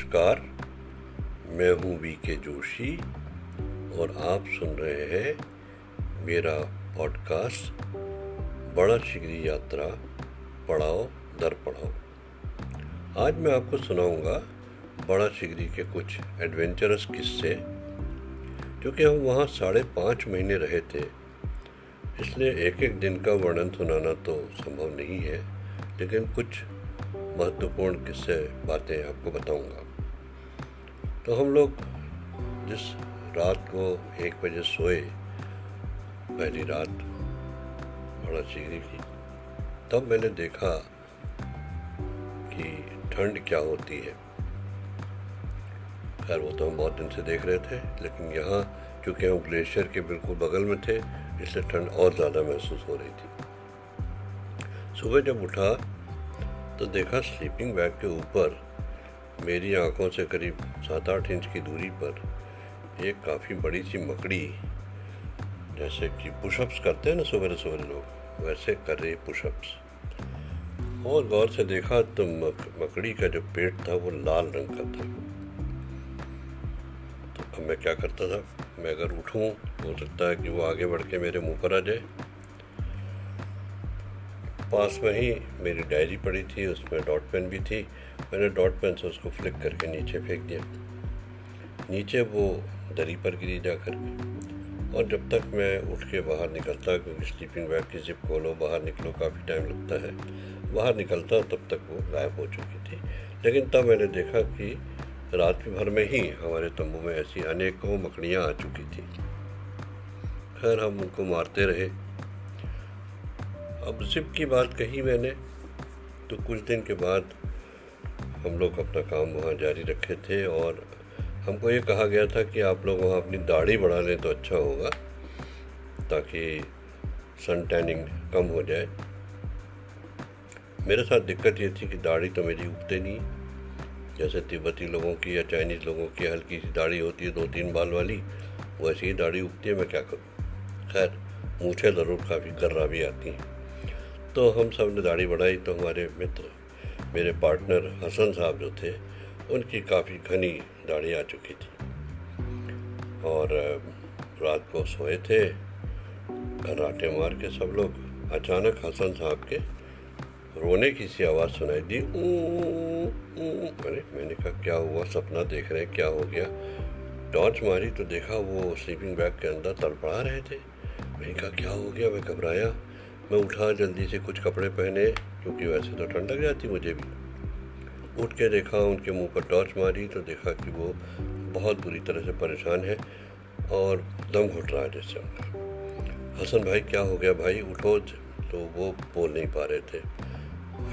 नमस्कार, मैं हूँ वी के जोशी और आप सुन रहे हैं मेरा पॉडकास्ट बड़ा शिगरी यात्रा पढ़ाओ दर पढ़ाओ आज मैं आपको सुनाऊँगा बड़ा शिगरी के कुछ एडवेंचरस किस्से क्योंकि हम वहाँ साढ़े पाँच महीने रहे थे। इसलिए एक एक दिन का वर्णन सुनाना तो संभव नहीं है, लेकिन कुछ महत्वपूर्ण किस्से बातें आपको बताऊँगा। तो हम लोग जिस रात को एक बजे सोए, पहली रात बड़ा चिगरी की, तब मैंने देखा कि ठंड क्या होती है। खैर, वो तो हम बहुत दिन से देख रहे थे, लेकिन यहाँ क्योंकि हम ग्लेशियर के बिल्कुल बगल में थे, इसलिए ठंड और ज़्यादा महसूस हो रही थी। सुबह जब उठा तो देखा स्लीपिंग बैग के ऊपर मेरी आँखों से करीब सात आठ इंच की दूरी पर एक काफ़ी बड़ी सी मकड़ी जैसे कि पुशअप्स करते हैं ना सवेरे सवेरे लोग वैसे कर रही पुशअप्स। और गौर से देखा तो मक, मकड़ी का जो पेट था वो लाल रंग का था। तो अब मैं क्या करता था? मैं अगर उठूं हो सकता है कि वो आगे बढ़ के मेरे मुँह पर आ जाए। पास में ही मेरी डायरी पड़ी थी, उसमें डॉट पेन भी थी। मैंने डॉट पेन से उसको फ्लिक करके नीचे फेंक दिया। नीचे वो दरी पर गिरी जा कर और जब तक मैं उठ के बाहर निकलता, क्योंकि स्लीपिंग बैग की जिप खोलो, बाहर निकलो, काफ़ी टाइम लगता है। बाहर निकलता, तब तक वो गायब हो चुकी थी। लेकिन तब मैंने देखा कि रात भर में ही हमारे तंबू में ऐसी अनेकों मकड़ियाँ आ चुकी थी। खैर, हम उनको मारते रहे। अब जिप की बात कही मैंने तो कुछ दिन के बाद हम लोग अपना काम वहाँ जारी रखे थे और हमको ये कहा गया था कि आप लोग वहाँ अपनी दाढ़ी बढ़ा लें तो अच्छा होगा, ताकि सन टैनिंग कम हो जाए। मेरे साथ दिक्कत ये थी कि दाढ़ी तो मेरी उगते नहीं जैसे तिब्बती लोगों की या चाइनीज़ लोगों की हल्की सी दाढ़ी होती है दो तीन बाल वाली, वैसी ही दाढ़ी उगती है, मैं क्या करूँ? खैर मूछें ज़रूर काफ़ी गर्रा भी आती हैं। तो हम सबने दाढ़ी बढ़ाई तो हमारे मित्र, मेरे पार्टनर हसन साहब जो थे, उनकी काफ़ी घनी दाढ़ी आ चुकी थी। और रात को सोए थे कराटे मार के सब लोग, अचानक हसन साहब के रोने की सी आवाज़ सुनाई दी अरे, मैंने कहा, क्या हुआ? सपना देख रहे हैं, क्या हो गया? टॉर्च मारी तो देखा वो स्लीपिंग बैग के अंदर तड़पड़ा रहे थे। मैंने कहा, क्या हो गया? मैं घबराया। मैं उठा, जल्दी से कुछ कपड़े पहने, क्योंकि वैसे तो ठंड लग जाती मुझे भी। उठ के देखा, उनके मुँह पर टॉर्च मारी तो देखा कि वो बहुत बुरी तरह से परेशान है और दम घुट रहा है जैसे उनका। हसन भाई, क्या हो गया भाई? उठो तो वो बोल नहीं पा रहे थे।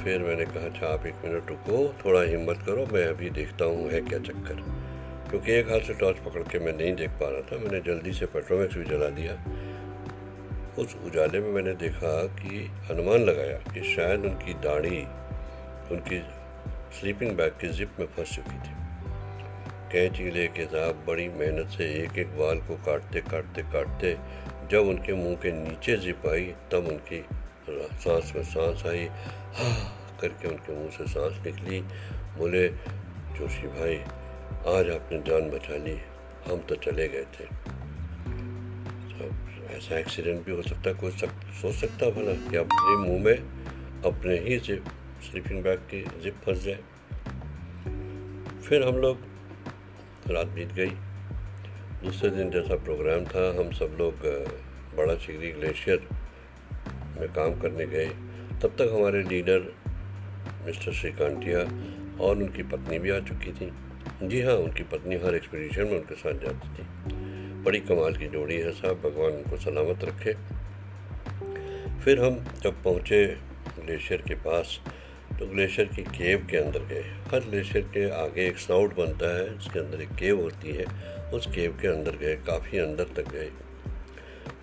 फिर मैंने कहा अच्छा आप एक मिनट रुको, थोड़ा हिम्मत करो, मैं अभी देखता हूँ है क्या चक्कर। क्योंकि एक हाथ से टॉर्च पकड़ के मैं नहीं देख पा रहा था, मैंने जल्दी से पेट्रोमैक्स भी जला दिया। उस उजाले में मैंने देखा कि अनुमान लगाया कि शायद उनकी दाढ़ी उनकी स्लीपिंग बैग की जिप में फंस चुकी थी। कैंची लेके साहब बड़ी मेहनत से एक एक बाल को काटते काटते काटते जब उनके मुँह के नीचे जिप आई, तब उनकी सांस में सांस आई, हा, करके उनके मुँह से सांस निकली। बोले, जोशी भाई, आज आपने जान बचा ली, हम तो चले गए थे। ऐसा एक्सीडेंट भी हो सकता है कोई सक, सोच सकता भला कि अपने मुँह में अपने ही जिप स्लीपिंग बैग की जिप फंस जाए। फिर हम लोग रात बीत गई। दूसरे दिन जैसा प्रोग्राम था हम सब लोग बड़ा चिगरी ग्लेशियर में काम करने गए। तब तक हमारे लीडर मिस्टर श्रीकांतिया और उनकी पत्नी भी आ चुकी थी। जी हाँ उनकी पत्नी हर एक्सपीडिशन में उनके साथ जाती थी। बड़ी कमाल की जोड़ी है साहब, भगवान उनको सलामत रखे। फिर हम जब पहुँचे ग्लेशियर के पास तो ग्लेशियर की केव के अंदर गए। हर ग्लेशियर के आगे एक स्नाउट बनता है, जिसके अंदर एक केव होती है। उस केव के अंदर गए, काफ़ी अंदर तक गए।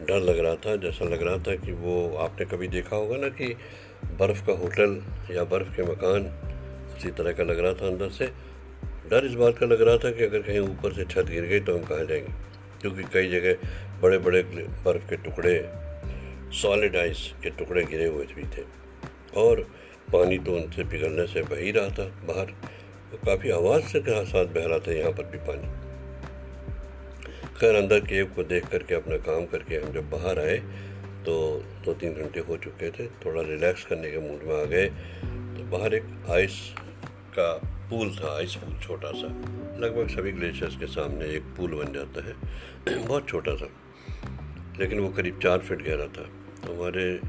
डर लग रहा था, जैसा लग रहा था कि वो, आपने कभी देखा होगा ना कि बर्फ़ का होटल या बर्फ़ के मकान, उसी तरह का लग रहा था अंदर से। डर इस बात का लग रहा था कि अगर कहीं ऊपर से छत गिर गई तो हम कहाँ जाएँगे? क्योंकि कई जगह बड़े बड़े बर्फ़ के टुकड़े सॉलिड आइस के टुकड़े गिरे हुए भी थे। और पानी तो उनसे पिघलने से बह ही रहा था बाहर। तो काफ़ी आवाज़ से कहा साथ बह रहा था यहाँ पर भी पानी। खैर, अंदर केव को देख करके, अपना काम करके हम जब बाहर आए तो दो तीन घंटे हो चुके थे। थोड़ा रिलैक्स करने के मूड में आ गए। तो बाहर एक आइस का पूल था आइस पूल छोटा सा। लगभग सभी ग्लेशियर्स के सामने एक पूल बन जाता है। बहुत छोटा सा लेकिन वो करीब चार फीट गहरा था। तो हमारे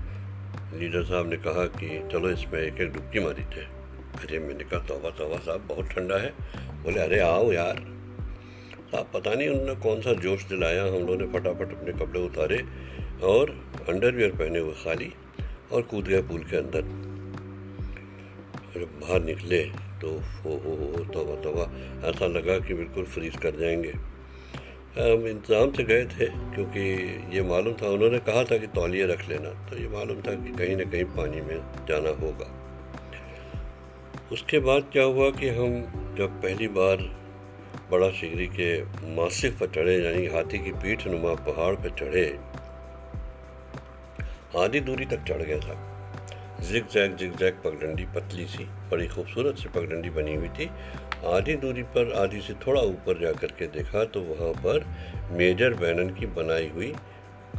लीडर साहब ने कहा कि, चलो इसमें एक एक डुबकी मारी थे। अरे, मैंने कहा, तोबा तोबा साहब, बहुत ठंडा है। बोले, अरे, आओ यार। साहब पता नहीं उन्होंने कौन सा जोश दिलाया, हम लोगों ने फटाफट अपने कपड़े उतारे और अंडरवियर पहने हुए खाली और कूद गए पूल के अंदर। जब बाहर निकले। तो हो हो हो तोबा तोबा। ऐसा लगा कि बिल्कुल फ्रीज कर जाएँगे। हम इंतज़ाम से गए थे, क्योंकि ये मालूम था, उन्होंने कहा था कि तौलिए रख लेना तो ये मालूम था कि कहीं ना कहीं पानी में जाना होगा। उसके बाद क्या हुआ कि हम जब पहली बार बड़ा शिगरी के मासिक पर चढ़े, यानी हाथी की पीठ नुमा पहाड़ पर चढ़े, आधी दूरी तक चढ़ गया था। जिग जैग जिग जैग पगडंडी पतली सी, बड़ी खूबसूरत सी पगडंडी बनी हुई थी। आधी दूरी पर, आधी से थोड़ा ऊपर जा कर के देखा तो वहाँ पर मेजर बैनन की बनाई हुई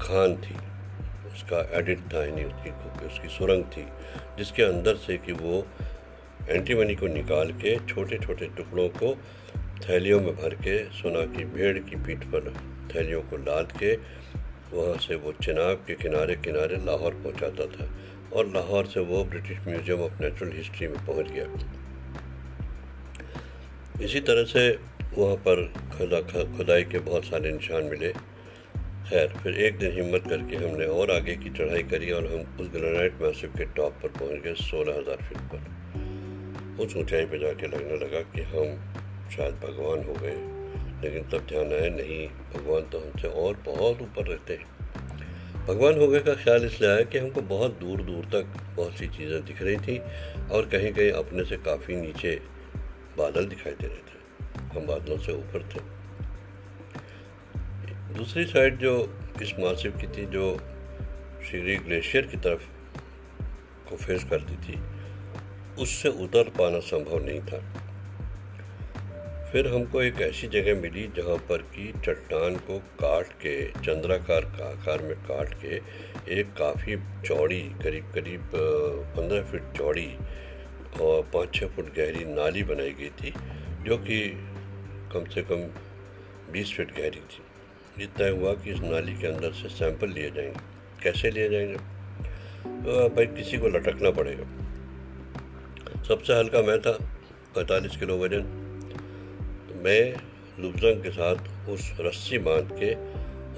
खान थी। उसका एडिट था यानी उसकी उसकी सुरंग थी, जिसके अंदर से कि वो एंटीमनी को निकाल के छोटे छोटे टुकड़ों को थैलियों में भर के, सोना की भेड़ की पीठ पर थैलियों को लाद के, वहाँ से वो चिनाब के किनारे किनारे लाहौर पहुँचाता था। और लाहौर से वो British Museum of Natural History में पहुँच गया। इसी तरह से वहाँ पर खुदा खुदाई के बहुत सारे निशान मिले। खैर, फिर एक दिन हिम्मत करके हमने और आगे की चढ़ाई करी और हम उस ग्रेनाइट मैसिव के टॉप पर पहुँच गए सोलह हज़ार फीट पर। उस ऊंचाई पर जाके लगने लगा कि हम शायद भगवान हो गए, लेकिन तब ध्यान आया, नहीं, भगवान तो हमसे और बहुत ऊपर रहते हैं। भगवान हो गए का ख्याल इसलिए आया कि हमको बहुत दूर दूर तक बहुत सी चीज़ें दिख रही थी और कहीं कहीं अपने से काफ़ी नीचे बादल दिखाई दे रहे थे। हम बादलों से ऊपर थे। दूसरी साइड जो इस मासिव की थी, जो श्री ग्लेशियर की तरफ़ को फेस करती थी, उससे उतर पाना संभव नहीं था। फिर हमको एक ऐसी जगह मिली जहाँ पर कि चट्टान को काट के, चंद्राकार का आकार में काट के एक काफ़ी चौड़ी करीब करीब पंद्रह फीट चौड़ी और पाँच छः फुट गहरी नाली बनाई गई थी, जो कि कम से कम बीस फीट गहरी थी। ये तय हुआ कि इस नाली के अंदर से सैंपल लिए जाएँगे। कैसे लिए जाएँगे? तो भाई किसी को लटकना पड़ेगा। सबसे हल्का मैं था, पैंतालीस किलो वज़न मैं लुबजंग के साथ उस रस्सी बाँध के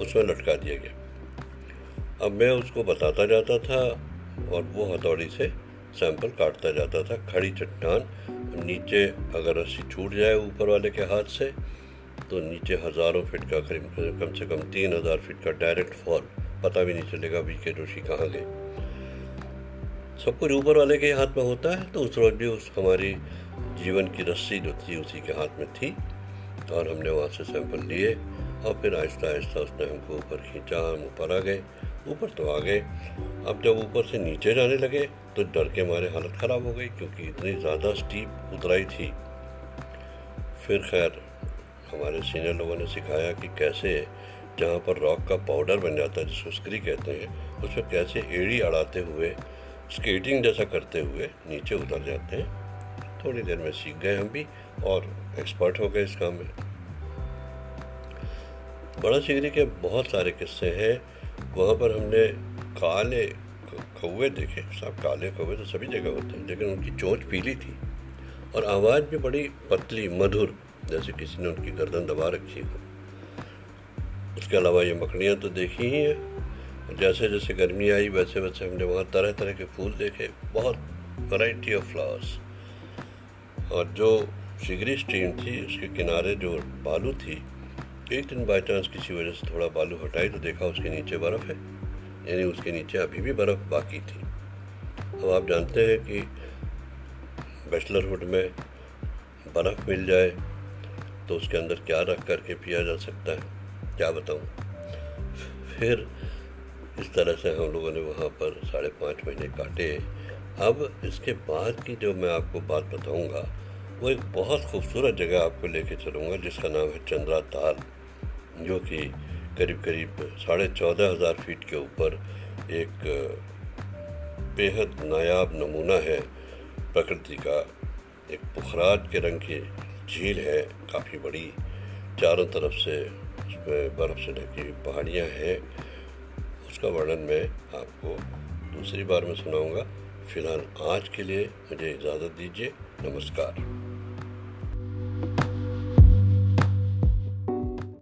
उसमें लटका दिया गया। अब मैं उसको बताता जाता था और वो हथौड़ी से सैंपल काटता जाता था। खड़ी चट्टान नीचे अगर रस्सी छूट जाए ऊपर वाले के हाथ से तो नीचे हज़ारों फीट का करीब कम से कम तीन हज़ार फीट का डायरेक्ट फॉल, पता भी नहीं चलेगा वी के जोशी कहाँ गए। सब कुछ ऊपर वाले के हाथ में होता है तो उस रोज भी उस हमारी जीवन की रस्सी जो थी, उसी के हाथ में थी और हमने वहाँ से सैंपल लिए और फिर आहिस्ता आहिस्ता उसने हमको ऊपर खींचा, हम ऊपर आ गए। ऊपर तो आ गए। अब जब ऊपर से नीचे जाने लगे तो डर के मारे हालत ख़राब हो गई क्योंकि इतनी ज़्यादा स्टीप उतराई थी। फिर खैर, हमारे सीनियर लोगों ने सिखाया कि कैसे जहाँ पर रॉक का पाउडर बन जाता है जिसको स्क्री कहते हैं उसमें कैसे एड़ी अड़ाते हुए स्केटिंग जैसा करते हुए नीचे उतर जाते हैं। थोड़ी देर में सीख गए हम भी और एक्सपर्ट हो गए इस काम में। बड़ा सिगरी के बहुत सारे किस्से हैं। वहाँ पर हमने काले कौए देखे। सब काले कौए तो सभी जगह होते हैं, लेकिन उनकी चोंच पीली थी और आवाज़ भी बड़ी पतली, मधुर, जैसे किसी ने उनकी गर्दन दबा रखी हो। उसके अलावा ये मकड़ियाँ तो देखी ही हैं। जैसे जैसे गर्मी आई, वैसे वैसे हमने वहाँ तरह तरह के फूल देखे। बहुत वैरायटी ऑफ़ फ्लावर्स और जो शिगरी स्ट्रीम थी, उसके किनारे जो बालू थी, एक दिन बाई चांस किसी वजह से थोड़ा बालू हटाई तो देखा उसके नीचे बर्फ़ है। यानी उसके नीचे अभी भी बर्फ़ बाकी थी। अब आप जानते हैं कि बैचलरहुड में बर्फ़ मिल जाए तो उसके अंदर क्या रख करके पिया जा सकता है? क्या बताऊँ? फिर इस तरह से हम लोगों ने वहाँ पर साढ़े पाँच महीने काटे। अब इसके बाद की जो मैं आपको बात बताऊँगा, वो एक बहुत खूबसूरत जगह आपको लेके चलूँगा, जिसका नाम है चंद्रा ताल, जो कि करीब करीब साढ़े चौदह हज़ार फीट के ऊपर एक, बेहद नायाब नमूना है। प्रकृति का एक पुखराज के रंग की झील है, काफ़ी बड़ी, चारों तरफ़ से उसमें बर्फ़ से ढकी पहाड़ियाँ हैं। उसका वर्णन मैं आपको दूसरी बार में सुनाऊँगा। फ़िलहाल आज के लिए मुझे इजाज़त दीजिए। नमस्कार।